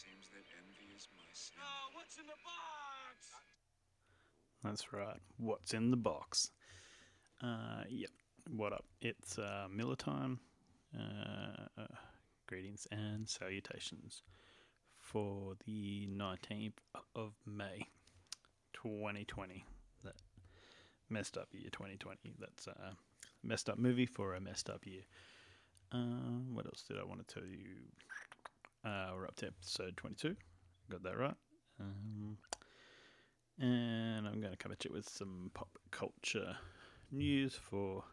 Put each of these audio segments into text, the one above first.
seems that envy is my sin. Oh, what's in the box? That's right. What's in the box? Uh, yep. What up? It's uh, Miller time. Uh, uh, greetings and salutations for the 19th of May, 2020. That messed up year 2020. That's a messed up movie for a messed up year. Uh, what else did I want to tell you? Uh, we're up to episode 22. Got that right. Um, and I'm going to at you with some pop culture news for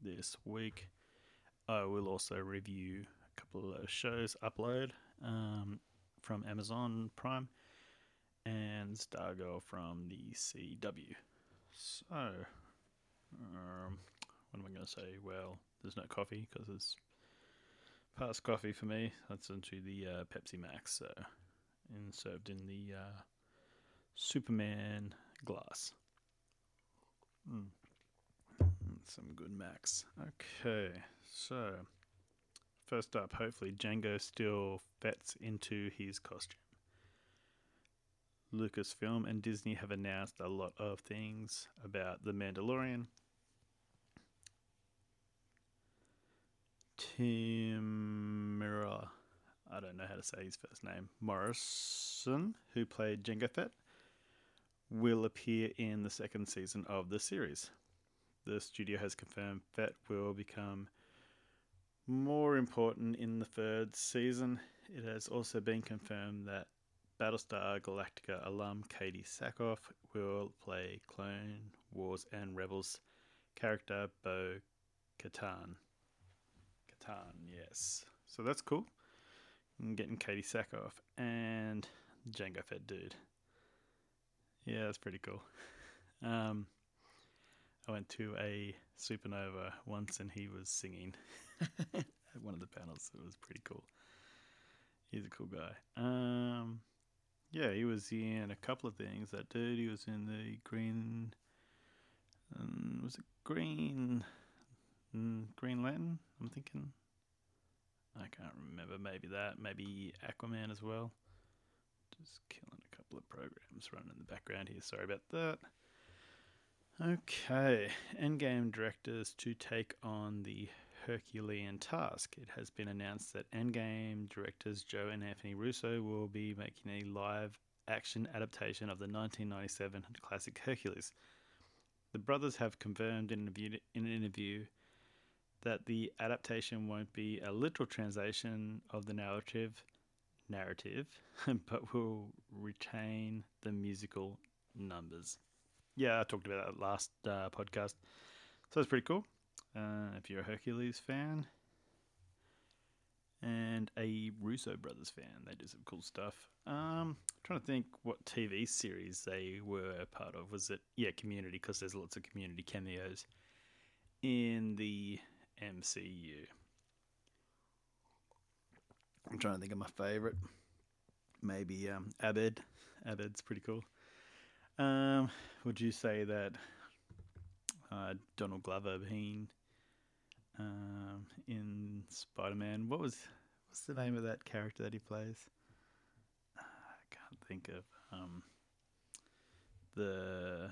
this week. I will also review a couple of shows upload um, from Amazon Prime and Stargirl from the CW. So, um, what am I going to say? Well, there's no coffee because it's past coffee for me. That's into the uh, Pepsi Max, so and served in the uh, Superman glass. Mm. Some good Max. Okay, so first up, hopefully Jango still fits into his costume. Lucasfilm and Disney have announced a lot of things about The Mandalorian. Tim Mira, I don't know how to say his first name, Morrison, who played Jango Fett, will appear in the second season of the series. The studio has confirmed Fett will become more important in the third season. It has also been confirmed that Battlestar Galactica alum Katee Sackhoff will play Clone Wars and Rebels character Bo Katan. Yes. So that's cool. I'm getting Katee Sackhoff and Jango Fett dude. Yeah, that's pretty cool. Um, I went to a Supanova once and he was singing at one of the panels. It was pretty cool. He's a cool guy. Um, yeah, he was in a couple of things. That dude, he was in the Green. Um, was it Green? Mm, Green Lantern? I'm thinking. I can't remember. Maybe that. Maybe Aquaman as well. Just killing a couple of programs running in the background here. Sorry about that. Okay, Endgame directors to take on the Herculean task. It has been announced that Endgame directors Joe and Anthony Russo will be making a live action adaptation of the 1997 classic Hercules. The brothers have confirmed in an interview that the adaptation won't be a literal translation of the narrative narrative, but will retain the musical numbers yeah, I talked about that last uh, podcast. So it's pretty cool. Uh, if you're a Hercules fan and a Russo brothers fan, they do some cool stuff. Um, trying to think what TV series they were part of. Was it yeah Community? Because there's lots of Community cameos in the MCU. I'm trying to think of my favorite. Maybe um, Abed. Abed's pretty cool. Um, would you say that uh, Donald Glover being um, in Spider Man? What was what's the name of that character that he plays? I can't think of um, the.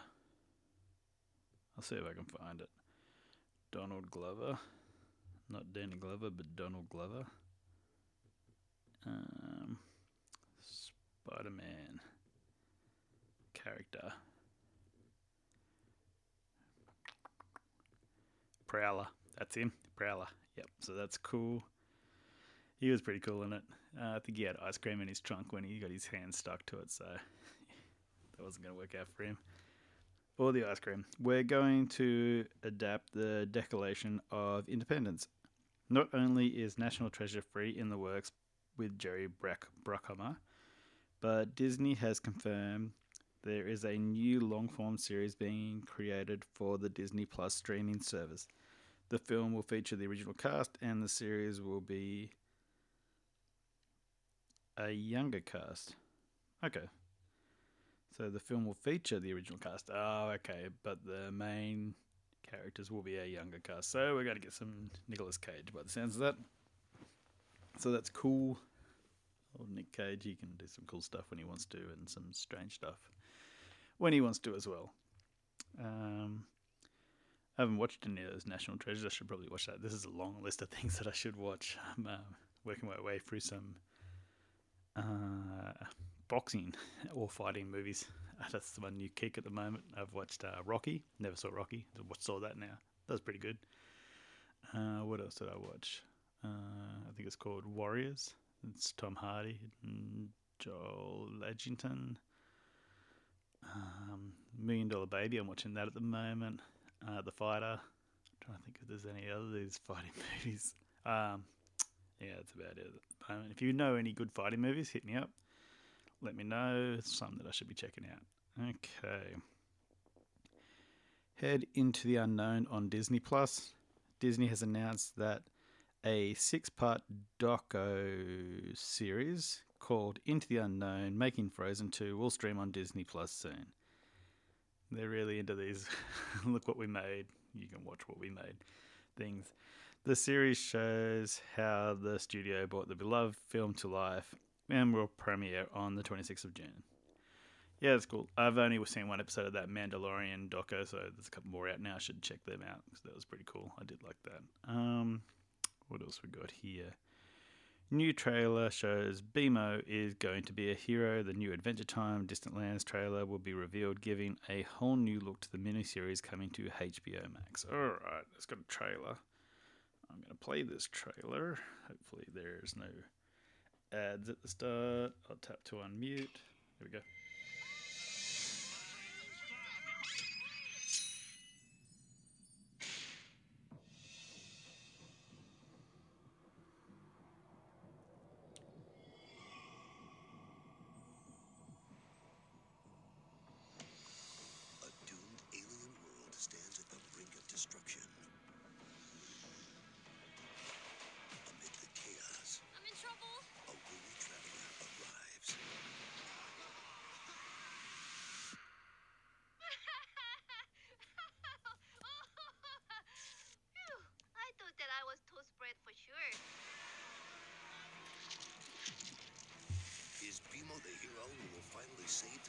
I'll see if I can find it. Donald Glover, not Danny Glover, but Donald Glover. Um, Spider Man character. Prowler. That's him. Prowler. Yep. So that's cool. He was pretty cool in it. Uh, I think he had ice cream in his trunk when he got his hand stuck to it, so that wasn't going to work out for him. Or the ice cream. We're going to adapt the Declaration of Independence. Not only is National Treasure free in the works with Jerry Bruckheimer, but Disney has confirmed there is a new long form series being created for the Disney Plus streaming service. The film will feature the original cast, and the series will be a younger cast. Okay. So the film will feature the original cast. Oh, okay. But the main characters will be a younger cast. So we're going to get some Nicolas Cage by the sounds of that. So that's cool. Old Nick Cage, he can do some cool stuff when he wants to, and some strange stuff when he wants to as well. Um, I haven't watched any of those National Treasures. I should probably watch that. This is a long list of things that I should watch. I'm uh, working my way through some uh, boxing or fighting movies. That's the one new kick at the moment. I've watched uh, Rocky. Never saw Rocky. Saw that now. That was pretty good. Uh, what else did I watch? Uh, I think it's called Warriors. It's Tom Hardy and Joel Edgerton. Um, Million Dollar Baby. I'm watching that at the moment. Uh, the Fighter. I'm trying to think if there's any other these fighting movies. Um, yeah, that's about it at the moment. If you know any good fighting movies, hit me up. Let me know. Something that I should be checking out. Okay. Head into the unknown on Disney Plus. Disney has announced that a six-part doco series called Into the Unknown: Making Frozen 2 will stream on Disney Plus soon. They're really into these. Look what we made. You can watch what we made. Things. The series shows how the studio brought the beloved film to life and will premiere on the 26th of June. Yeah, it's cool. I've only seen one episode of that Mandalorian doco, so there's a couple more out now. I should check them out because that was pretty cool. I did like that. Um, what else we got here? New trailer shows BMO is going to be a hero. The new Adventure Time Distant Lands trailer will be revealed, giving a whole new look to the miniseries coming to HBO Max. Alright, let's got a trailer. I'm going to play this trailer. Hopefully, there's no ads at the start. I'll tap to unmute. There we go.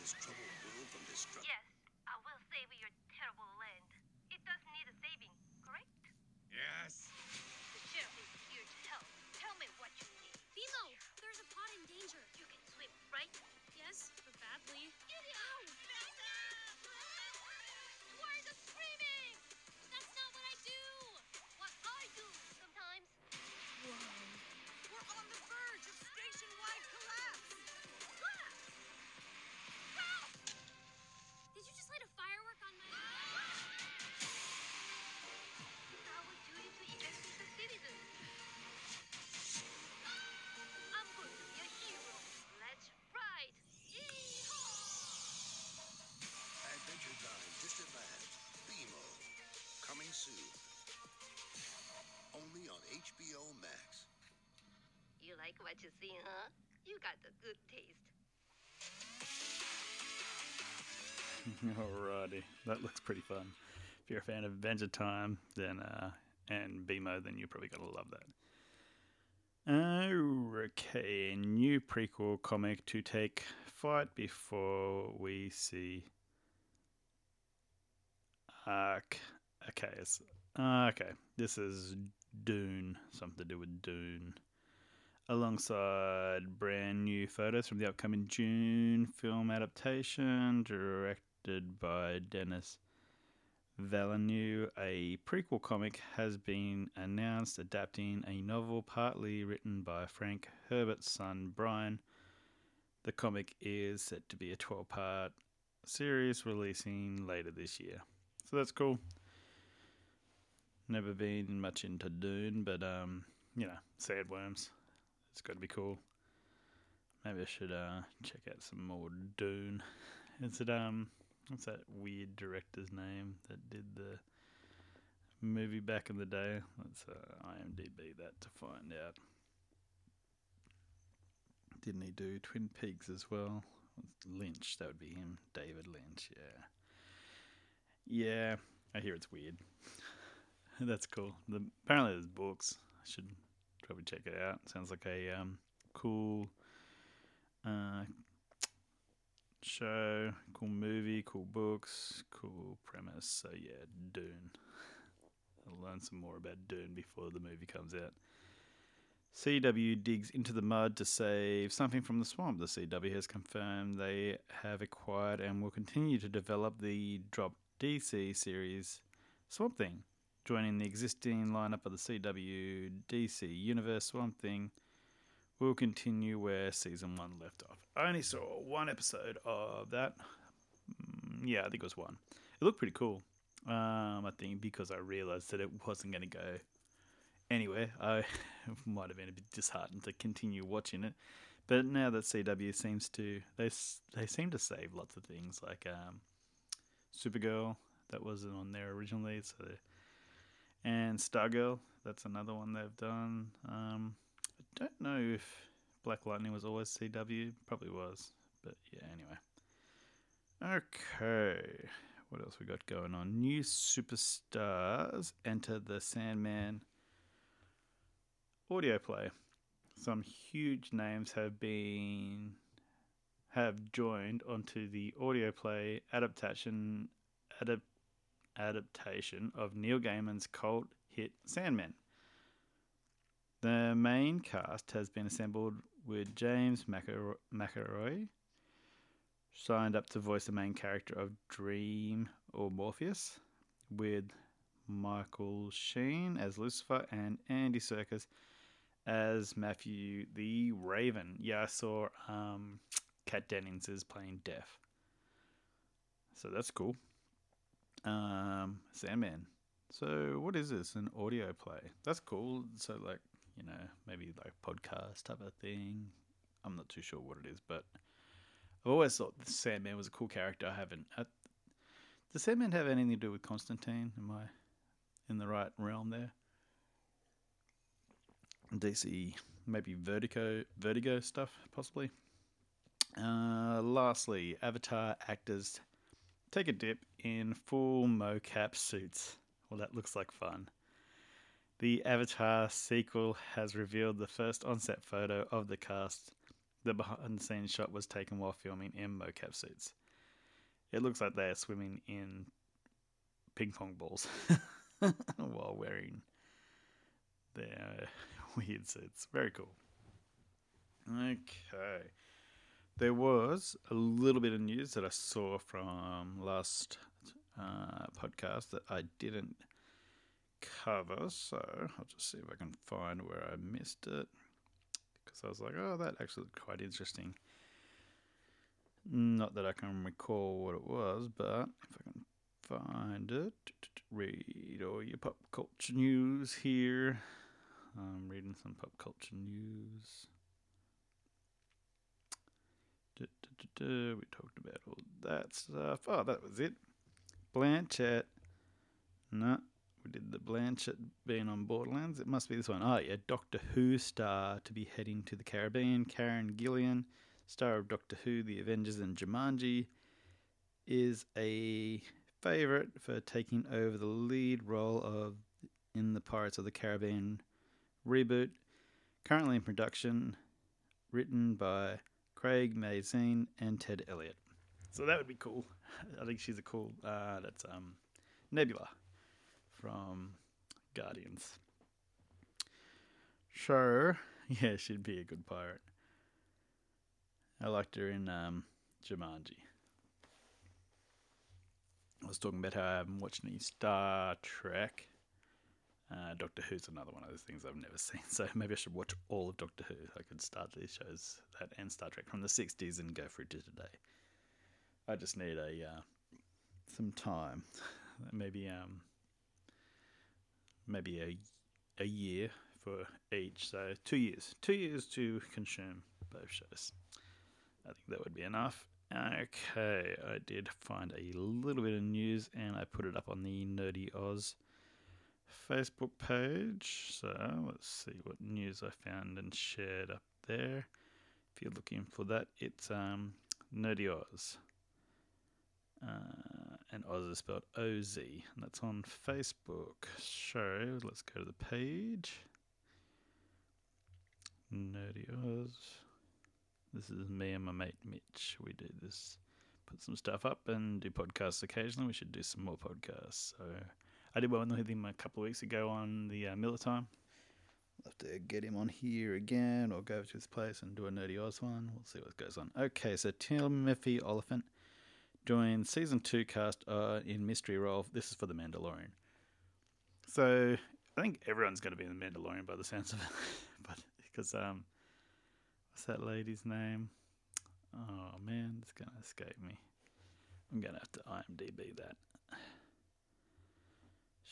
This troubled huh? You got the good taste. Alrighty, that looks pretty fun. If you're a fan of Adventure Time, then uh, and BMO, then you're probably gonna love that. Okay, new prequel comic to take flight before we see. Arc. Okay, uh, okay. This is Dune, something to do with Dune alongside brand new photos from the upcoming Dune film adaptation, directed by Denis Villeneuve. A prequel comic has been announced adapting a novel partly written by Frank Herbert's son Brian. The comic is set to be a 12 part series releasing later this year. So that's cool. Never been much into Dune, but um, you know, Sandworms. It's got to be cool. Maybe I should uh check out some more Dune. Is it um what's that weird director's name that did the movie back in the day? Let's uh, IMDb that to find out. Didn't he do Twin Peaks as well? Lynch, that would be him. David Lynch, yeah. Yeah, I hear it's weird. That's cool. The, apparently there's books. I should probably check it out. Sounds like a um, cool uh, show, cool movie, cool books, cool premise. So yeah, Dune. I'll learn some more about Dune before the movie comes out. CW digs into the mud to save something from the swamp. The CW has confirmed they have acquired and will continue to develop the drop DC series Swamp Thing, joining the existing lineup of the CW DC Universe Swamp Thing will continue where season one left off. I only saw one episode of that. Mm, yeah, I think it was one. It looked pretty cool. Um, I think because I realized that it wasn't going to go anywhere, I might have been a bit disheartened to continue watching it. But now that CW seems to they they seem to save lots of things like um, Supergirl that wasn't on there originally, so and Stargirl that's another one they've done. Um, I don't know if Black Lightning was always CW, probably was, but yeah. Anyway, okay. What else we got going on? New superstars enter the Sandman audio play. Some huge names have been have joined onto the audio play adaptation adap, adaptation of Neil Gaiman's cult hit Sandman. The main cast has been assembled with James McAvoy, signed up to voice the main character of Dream or Morpheus, with Michael Sheen as Lucifer and Andy Serkis as Matthew the Raven. Yeah, I saw um, Kat Dennings is playing Death. So that's cool. Um, Sandman. So what is this? An audio play. That's cool. So like, you know, maybe like podcast type of thing. I'm not too sure what it is, but I've always thought the Sandman was a cool character. I haven't. I, does Sandman have anything to do with Constantine? Am I in the right realm there? DC, maybe Vertigo, Vertigo stuff, possibly. Uh, lastly, Avatar actors take a dip in full mocap suits. Well, that looks like fun. The Avatar sequel has revealed the first on-set photo of the cast. The behind-the-scenes shot was taken while filming in mocap suits. It looks like they are swimming in ping pong balls while wearing their weird suits. Very cool. Okay. There was a little bit of news that I saw from last uh, podcast that I didn't cover, so I'll just see if I can find where I missed it. Because I was like, oh, that actually looked quite interesting. Not that I can recall what it was, but if I can find it, read all your pop culture news here. I'm reading some pop culture news. We talked about all that stuff. Oh, that was it. Blanchett. No, we did the Blanchett being on Borderlands. It must be this one. Oh, yeah. Doctor Who star to be heading to the Caribbean. Karen Gillan, star of Doctor Who, The Avengers, and Jumanji, is a favorite for taking over the lead role of in the Pirates of the Caribbean reboot, currently in production, written by Craig Mazin and Ted Elliott. So that would be cool. I think she's a cool. Uh, that's um, Nebula from Guardians. Sure, yeah, she'd be a good pirate. I liked her in um, Jumanji. I was talking about how I haven't watched any Star Trek. Uh, Doctor Who's another one of those things I've never seen, so maybe I should watch all of Doctor Who. I could start these shows that and Star Trek from the '60s and go through to today. I just need a uh, some time, maybe um maybe a a year for each. So two years, two years to consume both shows. I think that would be enough. Okay, I did find a little bit of news and I put it up on the Nerdy Oz Facebook page. So let's see what news I found and shared up there. If you're looking for that, it's um, Nerdy Oz. Uh, and Oz is spelled O Z, and that's on Facebook. So let's go to the page. Nerdy Oz. This is me and my mate Mitch. We do this, put some stuff up and do podcasts occasionally. We should do some more podcasts. So I did one with him a couple of weeks ago on the uh, Miller Time. I'll have to get him on here again or go to his place and do a Nerdy Oz one. We'll see what goes on. Okay, so Timothy Olyphant joined season two cast uh, in mystery role. This is for The Mandalorian. So I think everyone's going to be in The Mandalorian by the sounds of it. but because, um, what's that lady's name? Oh man, it's going to escape me. I'm going to have to IMDb that.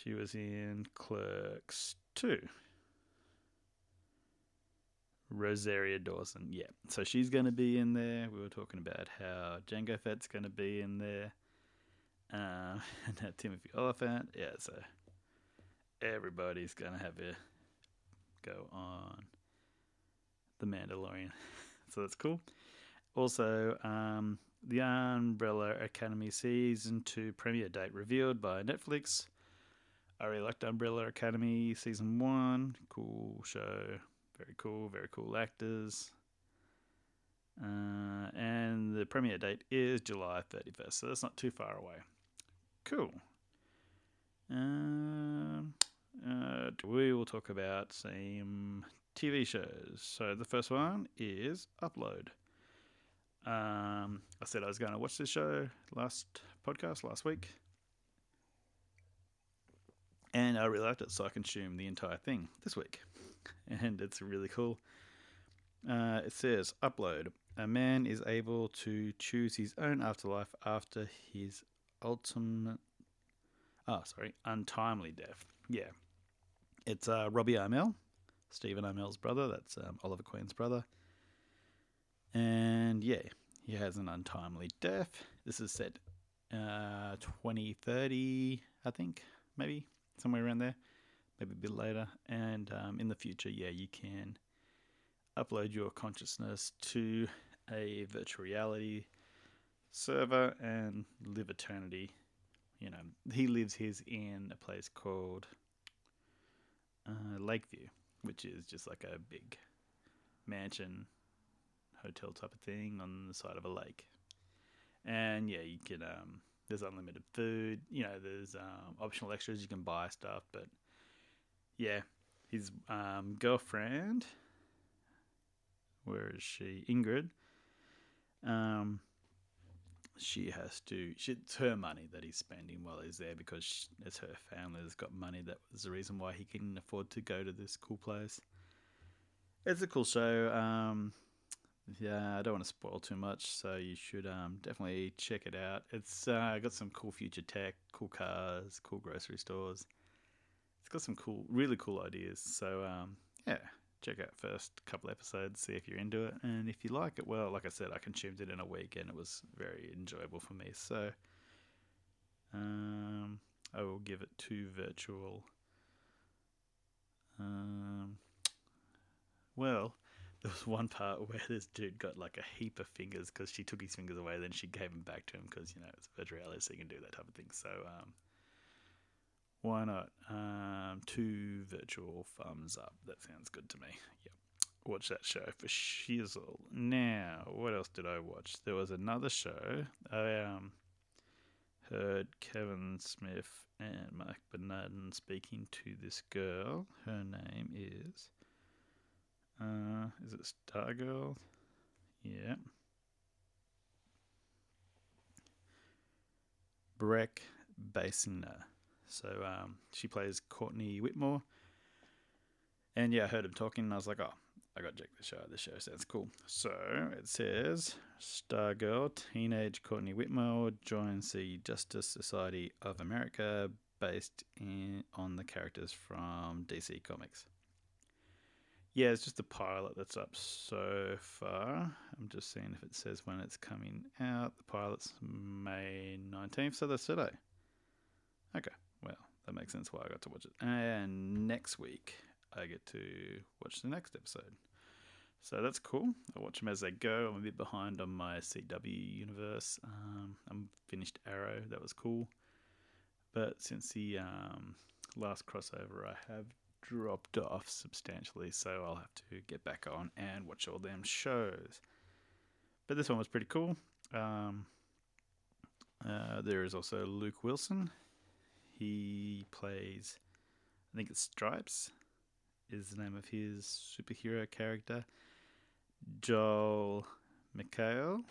She was in Clerks 2. Rosario Dawson, yeah. So she's going to be in there. We were talking about how Jango Fett's going to be in there. Uh, and now Timothy Olyphant. Yeah, so everybody's going to have a go on The Mandalorian. so that's cool. Also, um, the Umbrella Academy Season 2 premiere date revealed by Netflix. I liked Umbrella Academy Season 1. Cool show. Very cool, very cool actors. Uh, and the premiere date is July 31st, so that's not too far away. Cool. Um, uh, we will talk about some TV shows. So the first one is Upload. Um, I said I was going to watch this show last podcast last week, and I really liked it, so I consumed the entire thing this week, and it's really cool. Uh, it says upload. A man is able to choose his own afterlife after his ultimate, oh sorry, untimely death. Yeah, it's uh, Robbie Amell, Stephen Amell's brother. That's um, Oliver Queen's brother. And yeah, he has an untimely death. This is set uh, 2030, I think, maybe somewhere around there, maybe a bit later. And um, in the future, yeah, you can upload your consciousness to a virtual reality server and live eternity. You know, he lives his in a place called uh, Lakeview, which is just like a big mansion hotel type of thing on the side of a lake. And yeah, you can um, there's unlimited food. You know, there's um, optional extras. You can buy stuff, but yeah, his um, girlfriend, where is she? Ingrid. Um, she has to. She, it's her money that he's spending while he's there because she, it's her family that's got money. That was the reason why he can afford to go to this cool place. It's a cool show. Um, yeah, I don't want to spoil too much, so you should um, definitely check it out. It's uh, got some cool future tech, cool cars, cool grocery stores. It's got some cool, really cool ideas. So um, yeah, check out first couple episodes, see if you're into it, and if you like it, well, like I said, I consumed it in a week, and it was very enjoyable for me. So um, I will give it two virtual. Um, well, there was one part where this dude got like a heap of fingers because she took his fingers away, then she gave them back to him because you know it's virtual reality, so you can do that type of thing. So um, why not? Um, two virtual thumbs up. That sounds good to me. Yep. Watch that show for shizzle. Now, what else did I watch? There was another show. I um, heard Kevin Smith and Mark Bernardin speaking to this girl. Her name is. Uh, is it Stargirl? Yeah. Brec Bassinger. So um, she plays Courtney Whitmore. And yeah, I heard him talking and I was like, oh, I got to check this show. This show sounds cool. So it says Stargirl, teenage Courtney Whitmore joins the Justice Society of America based in, on the characters from DC Comics. Yeah, it's just the pilot that's up so far. I'm just seeing if it says when it's coming out. The pilot's May 19th, so that's today. Okay, well, that makes sense why I got to watch it. And next week, I get to watch the next episode. So that's cool. I watch them as they go. I'm a bit behind on my CW universe. Um, I'm finished Arrow. That was cool. But since the um, last crossover, I have dropped off substantially, so I'll have to get back on and watch all them shows. but this one was pretty cool. Um, uh, there is also Luke Wilson. He plays, I think it's Stripes, is the name of his superhero character. Joel McHale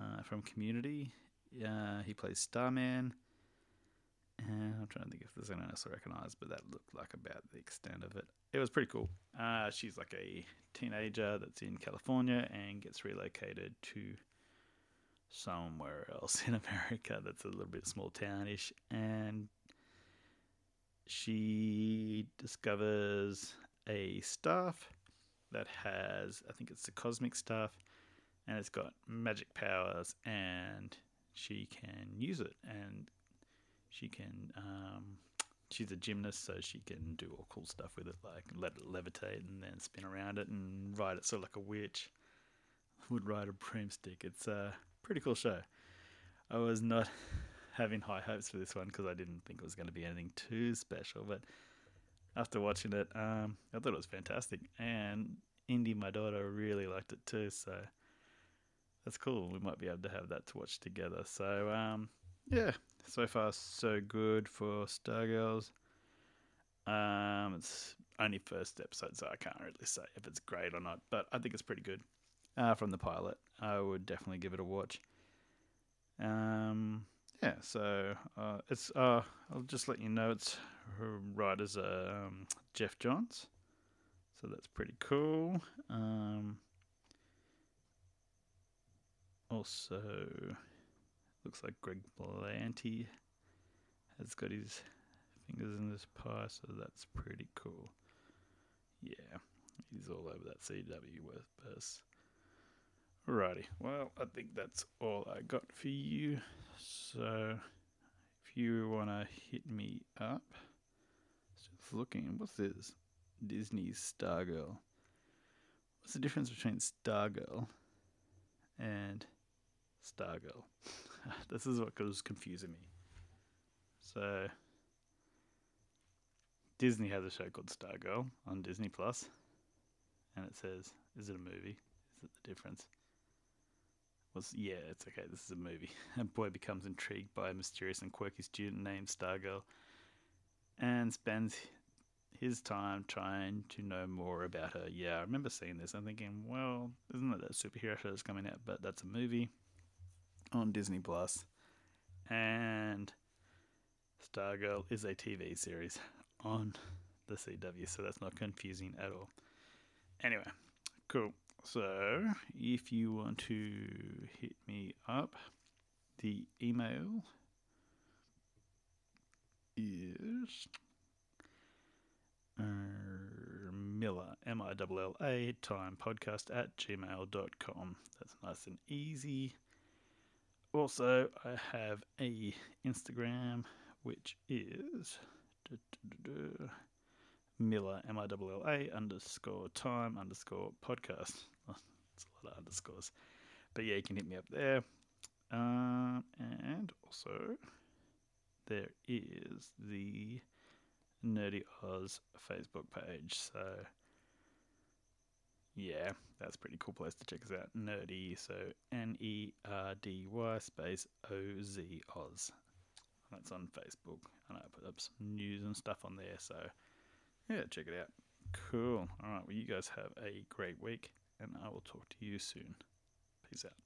uh, from Community. Uh, he plays Starman. And I'm trying to think if there's anyone else I recognise, but that looked like about the extent of it. It was pretty cool. Uh, she's like a teenager that's in California and gets relocated to somewhere else in America that's a little bit small townish. And she discovers a staff that has, I think it's the cosmic staff, and it's got magic powers, and she can use it. And she can, um, she's a gymnast, so she can do all cool stuff with it, like let it levitate and then spin around it and ride it sort of like a witch would ride a broomstick. It's a pretty cool show. I was not having high hopes for this one because I didn't think it was going to be anything too special, but after watching it, um, I thought it was fantastic. And Indy, my daughter, really liked it too. So that's cool. We might be able to have that to watch together. So um, yeah, so far so good for Stargirls. Um, it's only first episode, so I can't really say if it's great or not. But I think it's pretty good. Uh, from the pilot, I would definitely give it a watch. Um, yeah, so uh, it's uh, I'll just let you know it's writers are um, Geoff Johns, so that's pretty cool. Um, also, looks like Greg Berlanti has got his fingers in this pie, so that's pretty cool. Yeah, he's all over that CW verse. Alrighty, well, I think that's all I got for you. So, if you want to hit me up, just looking, what's this? Disney's Stargirl. What's the difference between Stargirl and Stargirl? this is what was confusing me. So, Disney has a show called Stargirl on Disney Plus, and it says, "Is it a movie? Is it the difference?" Was yeah, it's okay. This is a movie. A boy becomes intrigued by a mysterious and quirky student named Stargirl, and spends his time trying to know more about her. Yeah, I remember seeing this. I'm thinking, well, isn't that that superhero show that's coming out? But that's a movie on Disney Plus, and Stargirl is a TV series on the CW, so that's not confusing at all. Anyway, cool. So, if you want to hit me up, the email is uh, Miller, M I L L A, time podcast at gmail.com. That's nice and easy. Also, I have a Instagram which is Miller, M I L L A underscore time underscore podcast. it's a lot of underscores. But yeah, you can hit me up there. Um, and also, there is the Nerdy Oz Facebook page. So, yeah, that's a pretty cool place to check us out. Nerdy, so N E R D Y space O Z Oz. That's on Facebook. And I put up some news and stuff on there. So, yeah, check it out. Cool. All right. Well, you guys have a great week, and I will talk to you soon. Peace out.